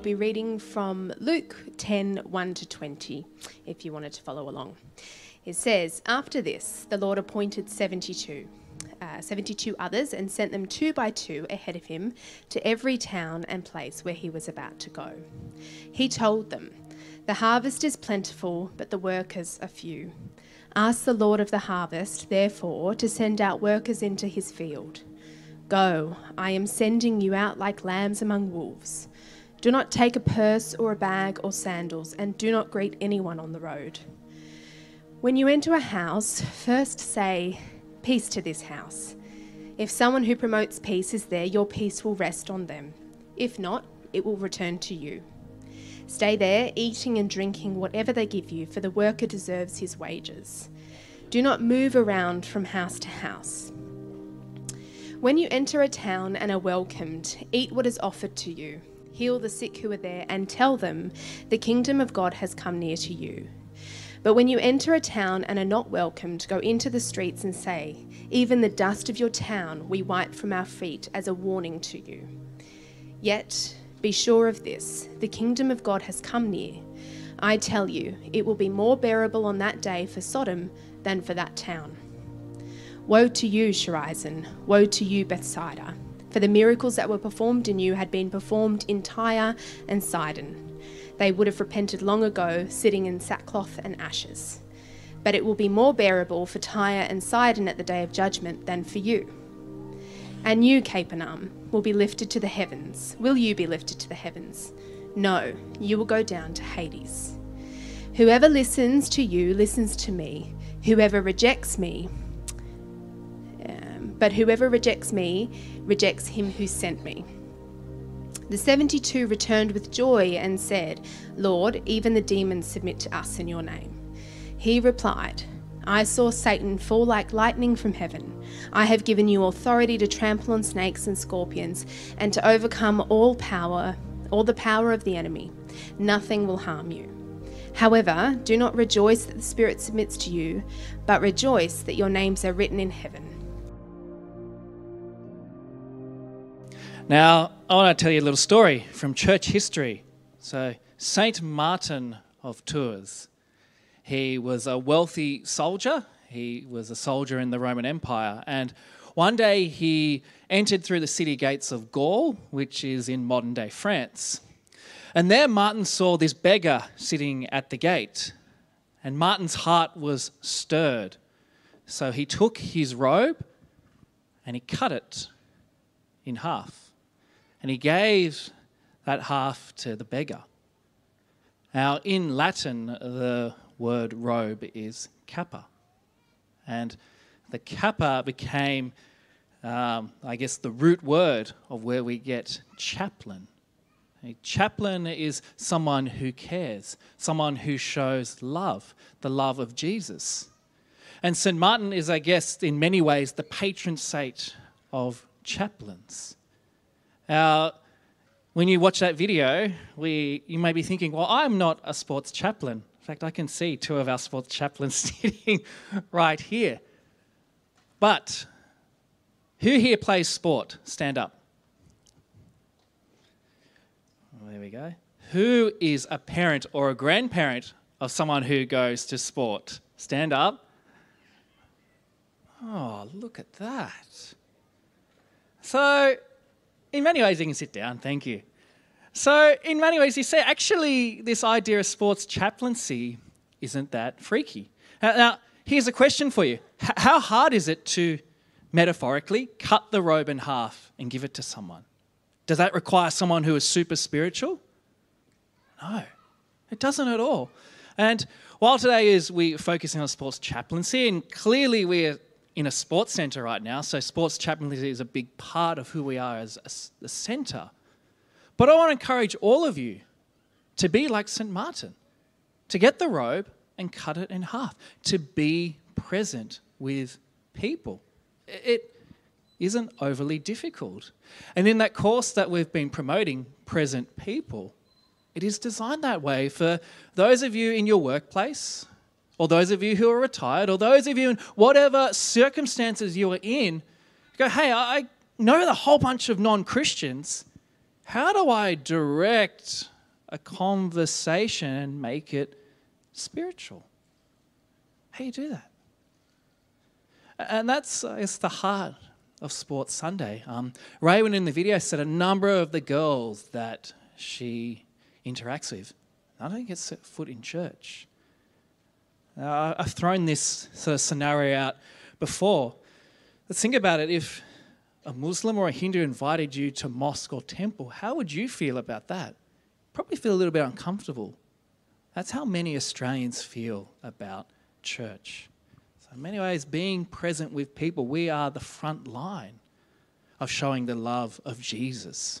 We'll be reading from Luke 10 1 to 20, if you wanted to follow along. It says, After this, the Lord appointed 72. Uh, 72 others and sent them two by two ahead of him to every town and place where he was about to go. He told them, The harvest is plentiful, but the workers are few. Ask the Lord of the harvest, therefore, to send out workers into his field. Go, I am sending you out like lambs among wolves. Do not take a purse or a bag or sandals, and do not greet anyone on the road. When you enter a house, first say, Peace to this house. If someone who promotes peace is there, your peace will rest on them. If not, it will return to you. Stay there, eating and drinking whatever they give you, for the worker deserves his wages. Do not move around from house to house. When you enter a town and are welcomed, eat what is offered to you heal the sick who are there, and tell them, The kingdom of God has come near to you. But when you enter a town and are not welcomed, go into the streets and say, Even the dust of your town we wipe from our feet as a warning to you. Yet, be sure of this the kingdom of God has come near. I tell you, it will be more bearable on that day for Sodom than for that town. Woe to you, Chorazin! Woe to you, Bethsaida! For the miracles that were performed in you had been performed in Tyre and Sidon. They would have repented long ago, sitting in sackcloth and ashes. But it will be more bearable for Tyre and Sidon at the day of judgment than for you. And you, Capernaum, will be lifted to the heavens. Will you be lifted to the heavens? No, you will go down to Hades. Whoever listens to you listens to me. Whoever rejects me, um, but whoever rejects me rejects him who sent me. The 72 returned with joy and said, Lord, even the demons submit to us in your name. He replied, I saw Satan fall like lightning from heaven. I have given you authority to trample on snakes and scorpions and to overcome all power, all the power of the enemy. Nothing will harm you. However, do not rejoice that the Spirit submits to you, but rejoice that your names are written in heaven. Now, I want to tell you a little story from church history. So, Saint Martin of Tours, he was a wealthy soldier. He was a soldier in the Roman Empire. And one day he entered through the city gates of Gaul, which is in modern day France. And there Martin saw this beggar sitting at the gate. And Martin's heart was stirred. So he took his robe and he cut it in half and he gave that half to the beggar. Now, in Latin, the word robe is capa. And the capa became, um, I guess, the root word of where we get chaplain. A chaplain is someone who cares, someone who shows love, the love of Jesus. And St. Martin is, I guess, in many ways, the patron saint of chaplains. Now, when you watch that video, we, you may be thinking, well, I'm not a sports chaplain. In fact, I can see two of our sports chaplains sitting right here. But who here plays sport? Stand up. Oh, there we go. Who is a parent or a grandparent of someone who goes to sport? Stand up. Oh, look at that. So, in many ways, you can sit down. Thank you. So, in many ways, you say actually, this idea of sports chaplaincy isn't that freaky. Now, here's a question for you H- How hard is it to metaphorically cut the robe in half and give it to someone? Does that require someone who is super spiritual? No, it doesn't at all. And while today is we focusing on sports chaplaincy, and clearly we're in a sports centre right now, so sports chaplaincy is a big part of who we are as a, centre. But I want to encourage all of you to be like St. Martin, to get the robe and cut it in half, to be present with people. It isn't overly difficult. And in that course that we've been promoting, Present People, it is designed that way for those of you in your workplace, or those of you who are retired, or those of you in whatever circumstances you are in. Go, hey, I know the whole bunch of non Christians. How do I direct a conversation and make it spiritual? How do you do that? And that's it's the heart of Sports Sunday. Um, Raywin in the video said a number of the girls that she interacts with, I don't get set foot in church. Uh, I've thrown this sort of scenario out before. Let's think about it. If a Muslim or a Hindu invited you to mosque or temple, how would you feel about that? Probably feel a little bit uncomfortable. That's how many Australians feel about church. So, in many ways, being present with people, we are the front line of showing the love of Jesus.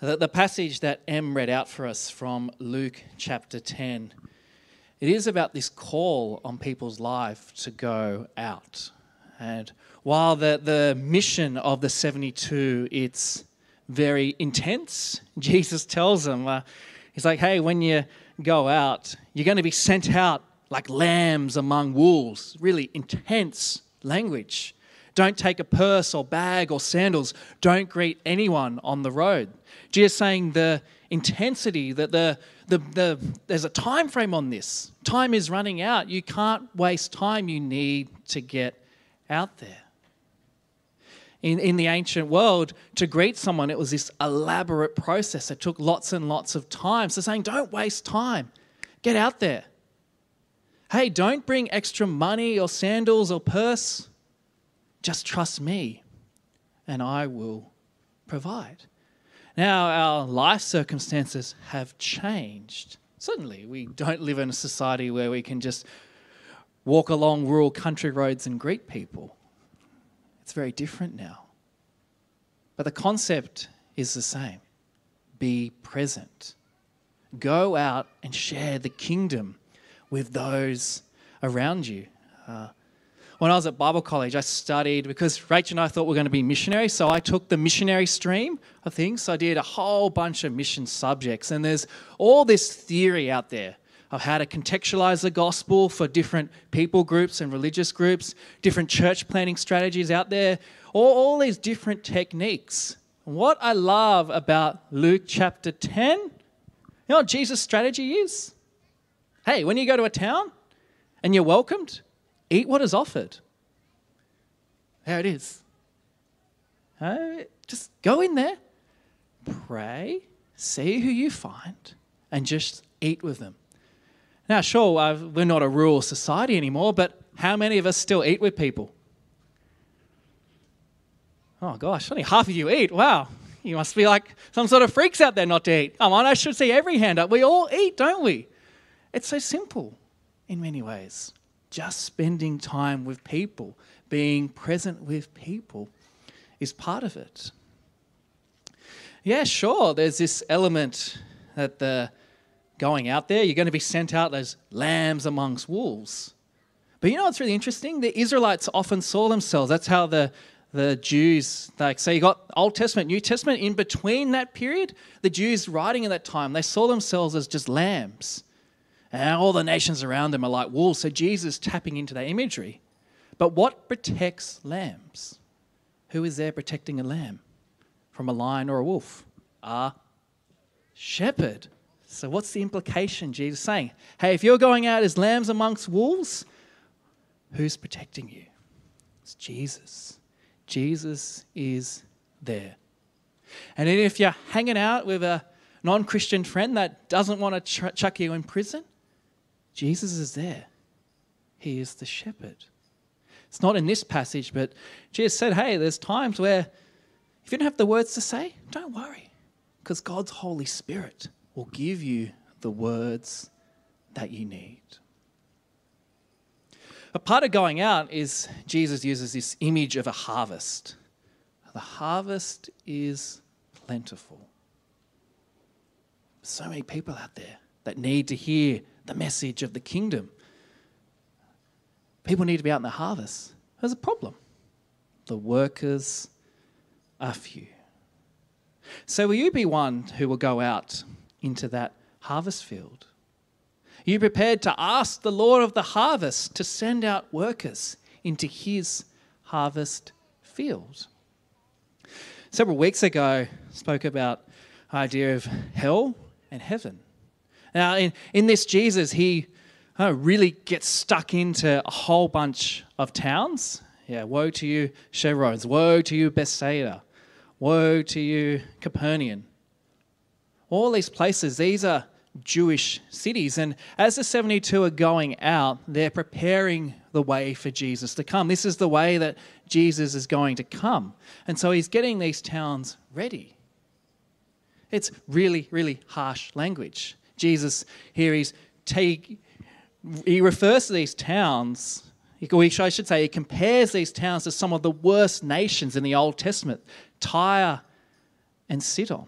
The, the passage that M read out for us from Luke chapter 10, it is about this call on people's life to go out. And while the, the mission of the 72, it's very intense, Jesus tells them, uh, he's like, hey, when you go out, you're going to be sent out like lambs among wolves. Really intense language. Don't take a purse or bag or sandals. Don't greet anyone on the road. Jesus saying the intensity that the, the, the there's a time frame on this. Time is running out. You can't waste time. You need to get out there. In, in the ancient world, to greet someone, it was this elaborate process. It took lots and lots of time. So, saying, don't waste time, get out there. Hey, don't bring extra money or sandals or purse. Just trust me, and I will provide. Now, our life circumstances have changed. Certainly, we don't live in a society where we can just walk along rural country roads and greet people. It's very different now. But the concept is the same be present. Go out and share the kingdom with those around you. Uh, when I was at Bible college, I studied because Rachel and I thought we were going to be missionaries. So I took the missionary stream of things. So I did a whole bunch of mission subjects. And there's all this theory out there of how to contextualize the gospel for different people groups and religious groups, different church planning strategies out there, all, all these different techniques. What I love about Luke chapter 10, you know what Jesus' strategy is? Hey, when you go to a town and you're welcomed, Eat what is offered. There it is. Uh, just go in there, pray, see who you find, and just eat with them. Now, sure, we're not a rural society anymore, but how many of us still eat with people? Oh gosh, only half of you eat. Wow, you must be like some sort of freaks out there not to eat. Come on, I should see every hand up. We all eat, don't we? It's so simple in many ways just spending time with people, being present with people, is part of it. Yeah, sure, there's this element that the going out there, you're going to be sent out as lambs amongst wolves. But you know what's really interesting? The Israelites often saw themselves. That's how the the Jews, like, so you got Old Testament, New Testament, in between that period, the Jews writing in that time, they saw themselves as just lambs. And all the nations around them are like wolves. So Jesus tapping into that imagery. But what protects lambs? Who is there protecting a lamb from a lion or a wolf? A shepherd. So what's the implication Jesus saying? Hey, if you're going out as lambs amongst wolves, who's protecting you? It's Jesus. Jesus is there. And if you're hanging out with a non Christian friend that doesn't want to ch- chuck you in prison, Jesus is there. He is the shepherd. It's not in this passage, but Jesus said, hey, there's times where if you don't have the words to say, don't worry, because God's Holy Spirit will give you the words that you need. A part of going out is Jesus uses this image of a harvest. The harvest is plentiful. So many people out there that need to hear the message of the kingdom. People need to be out in the harvest. There's a problem. The workers are few. So, will you be one who will go out into that harvest field? Are you prepared to ask the Lord of the harvest to send out workers into his harvest field? Several weeks ago, I spoke about the idea of hell and heaven. Now, in, in this, Jesus, he uh, really gets stuck into a whole bunch of towns. Yeah, woe to you, Chorazin. Woe to you, Bethsaida. Woe to you, Capernaum. All these places, these are Jewish cities. And as the 72 are going out, they're preparing the way for Jesus to come. This is the way that Jesus is going to come. And so he's getting these towns ready. It's really, really harsh language. Jesus here, he's take, he refers to these towns, I should say, he compares these towns to some of the worst nations in the Old Testament Tyre and Sidon.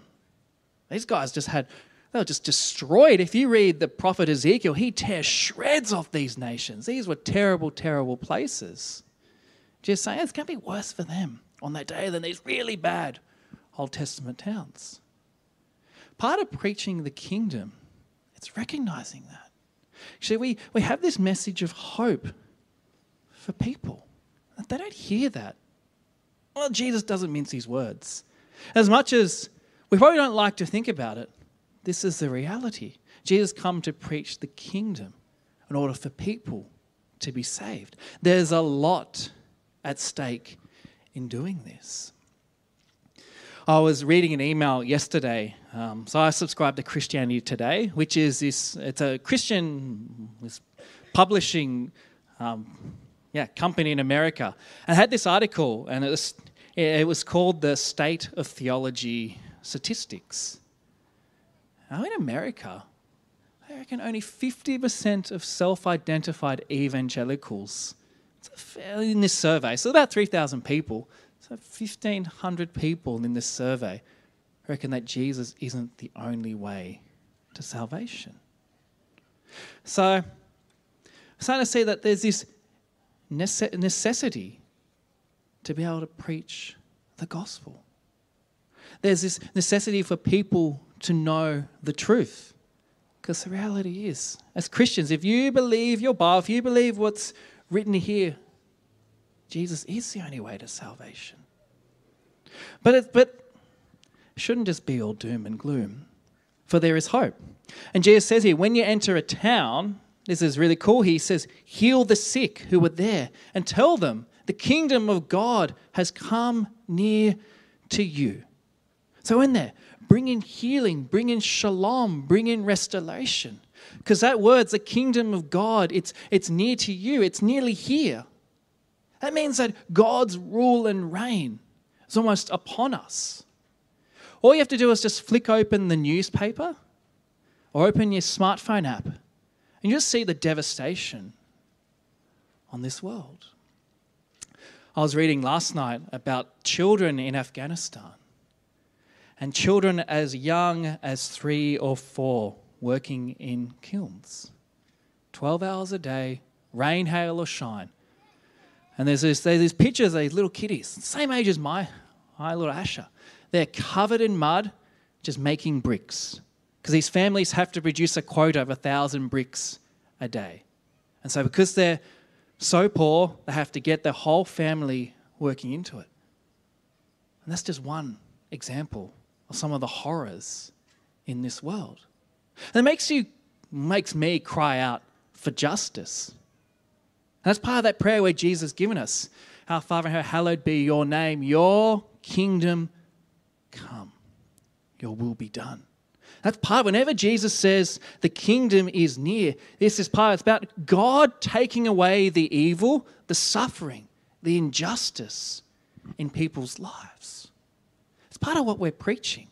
These guys just had, they were just destroyed. If you read the prophet Ezekiel, he tears shreds off these nations. These were terrible, terrible places. Just saying it's going to be worse for them on that day than these really bad Old Testament towns. Part of preaching the kingdom, recognizing that. See, we, we have this message of hope for people. They don't hear that. Well, Jesus doesn't mince his words. As much as we probably don't like to think about it, this is the reality. Jesus come to preach the kingdom in order for people to be saved. There's a lot at stake in doing this. I was reading an email yesterday. Um, so I subscribe to Christianity Today, which is this. It's a Christian publishing, um, yeah, company in America, and I had this article, and it was it was called the State of Theology Statistics. Now in America, I reckon only 50% of self-identified evangelicals. in this survey, so about 3,000 people so 1,500 people in this survey reckon that Jesus isn't the only way to salvation. So starting to see that there's this necessity to be able to preach the gospel. There's this necessity for people to know the truth. Because the reality is, as Christians, if you believe your Bible, if you believe what's written here, Jesus is the only way to salvation. But it, but shouldn't just be all doom and gloom, for there is hope. And Jesus says here, when you enter a town, this is really cool. He says, heal the sick who are there and tell them the kingdom of God has come near to you. So, in there, bring in healing, bring in shalom, bring in restoration. Because that word's the kingdom of God, it's, it's near to you, it's nearly here. That means that God's rule and reign is almost upon us. All you have to do is just flick open the newspaper or open your smartphone app and you just see the devastation on this world. I was reading last night about children in Afghanistan and children as young as three or four working in kilns. 12 hours a day, rain, hail, or shine. And there's, this, there's these pictures of these little kitties, same age as my, my little Asher. They're covered in mud, just making bricks. Because these families have to produce a quota of a thousand bricks a day. And so, because they're so poor, they have to get their whole family working into it. And that's just one example of some of the horrors in this world. And it makes you makes me cry out for justice. That's part of that prayer where Jesus has given us. Our Father, hallowed be your name, your kingdom come, your will be done. That's part. Whenever Jesus says the kingdom is near, this is part. It's about God taking away the evil, the suffering, the injustice in people's lives. It's part of what we're preaching.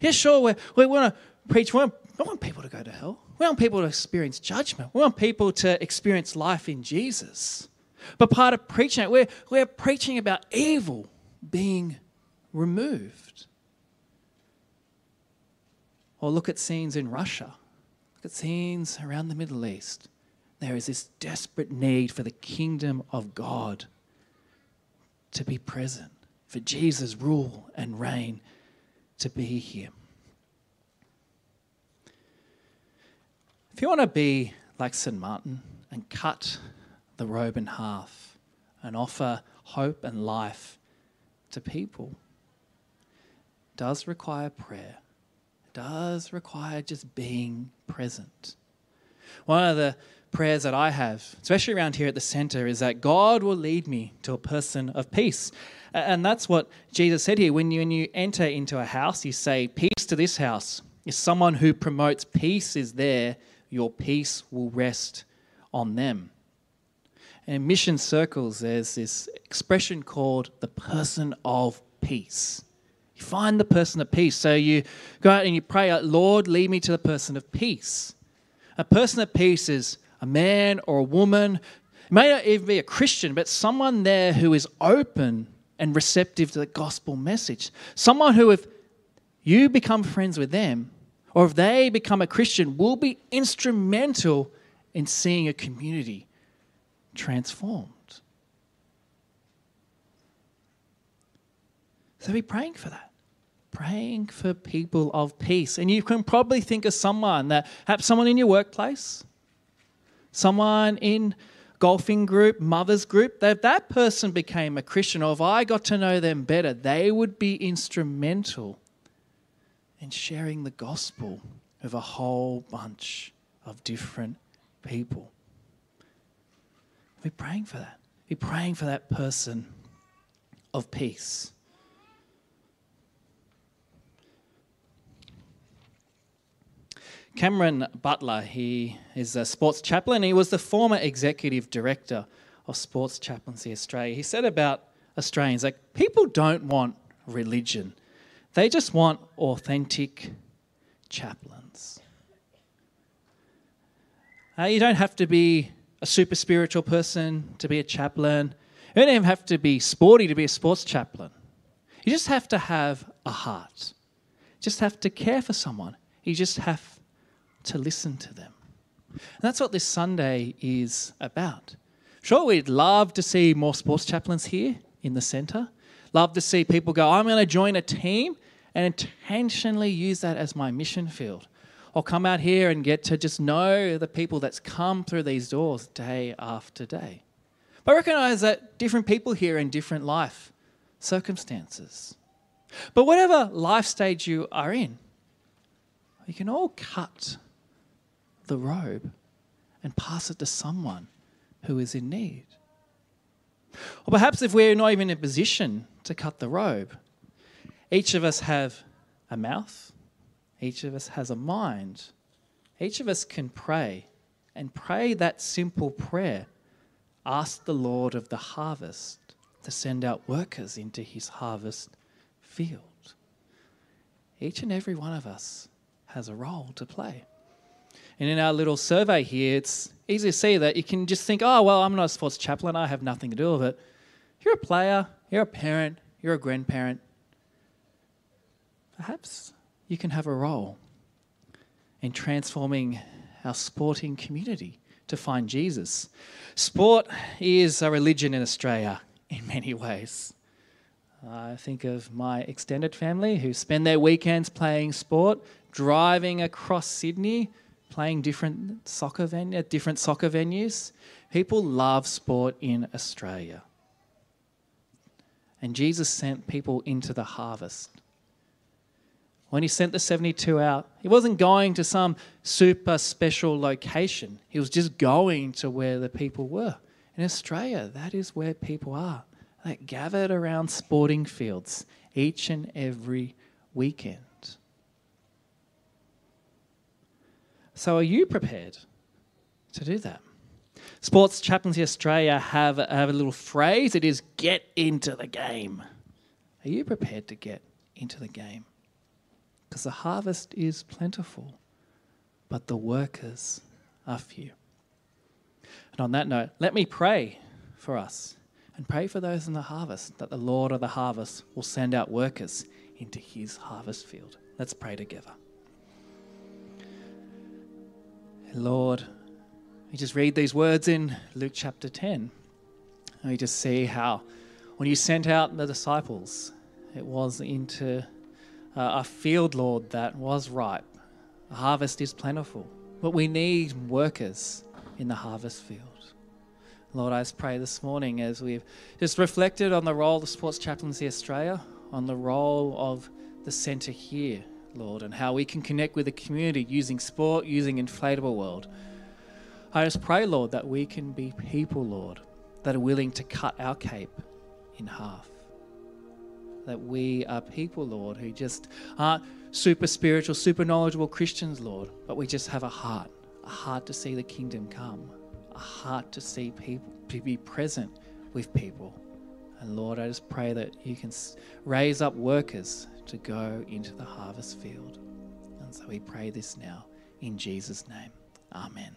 Yeah, sure, we we want to preach. We want, we want people to go to hell. We want people to experience judgment. We want people to experience life in Jesus. But part of preaching it, we're, we're preaching about evil being removed. Or look at scenes in Russia. Look at scenes around the Middle East, there is this desperate need for the kingdom of God to be present, for Jesus' rule and reign to be here. If you want to be like St. Martin and cut the robe in half and offer hope and life to people, does require prayer. It does require just being present. One of the prayers that I have, especially around here at the center, is that God will lead me to a person of peace. And that's what Jesus said here. When you, when you enter into a house, you say, Peace to this house. If someone who promotes peace is there, your peace will rest on them. And in mission circles, there's this expression called the person of peace. You find the person of peace. So you go out and you pray, Lord, lead me to the person of peace. A person of peace is a man or a woman, it may not even be a Christian, but someone there who is open and receptive to the gospel message. Someone who, if you become friends with them, or if they become a Christian, will be instrumental in seeing a community transformed. So be praying for that. Praying for people of peace. And you can probably think of someone that, perhaps someone in your workplace, someone in golfing group, mother's group, that if that person became a Christian or if I got to know them better, they would be instrumental in sharing the gospel with a whole bunch of different people. We're praying for that. We're praying for that person of peace. Cameron Butler, he is a sports chaplain. He was the former executive director of Sports Chaplaincy Australia. He said about Australians, like, people don't want religion, they just want authentic chaplains. Uh, you don't have to be a super spiritual person to be a chaplain. You don't even have to be sporty to be a sports chaplain. You just have to have a heart. You just have to care for someone. You just have to listen to them. And that's what this Sunday is about. Sure, we'd love to see more sports chaplains here in the centre. Love to see people go, I'm going to join a team and intentionally use that as my mission field. Or come out here and get to just know the people that's come through these doors day after day. But recognize that different people here in different life circumstances. But whatever life stage you are in, you can all cut the robe and pass it to someone who is in need. Or perhaps if we're not even in a position to cut the robe, each of us have a mouth, each of us has a mind, each of us can pray and pray that simple prayer. Ask the Lord of the harvest to send out workers into his harvest field. Each and every one of us has a role to play. And in our little survey here, it's easy to see that you can just think, oh, well, I'm not a sports chaplain, I have nothing to do with it. You're a player, you're a parent, you're a grandparent. Perhaps you can have a role in transforming our sporting community to find Jesus. Sport is a religion in Australia in many ways. I think of my extended family who spend their weekends playing sport, driving across Sydney playing different soccer venue, different soccer venues. People love sport in Australia. And Jesus sent people into the harvest. When he sent the 72 out, he wasn't going to some super special location. He was just going to where the people were. In Australia, that is where people are. They gathered around sporting fields each and every weekend. So, are you prepared to do that? Sports Chaplaincy Australia have, have a little phrase it is get into the game. Are you prepared to get into the game? Because the harvest is plentiful, but the workers are few. And on that note, let me pray for us and pray for those in the harvest that the Lord of the harvest will send out workers into his harvest field. Let's pray together. Lord, we just read these words in Luke chapter 10. And we just see how when you sent out the disciples, it was into uh, a field, Lord, that was ripe. The harvest is plentiful, but we need workers in the harvest field. Lord, I just pray this morning as we've just reflected on the role of Sports Chaplaincy Australia, on the role of the centre here, Lord, and how we can connect with the community using sport, using Inflatable World. I just pray, Lord, that we can be people, Lord, that are willing to cut our cape in half. That we are people, Lord, who just aren't super spiritual, super knowledgeable Christians, Lord, but we just have a heart, a heart to see the kingdom come a heart to see people, to be present with people. And Lord, I just pray that you can raise up workers to go into the harvest field. And so we pray this now in Jesus' name. Amen.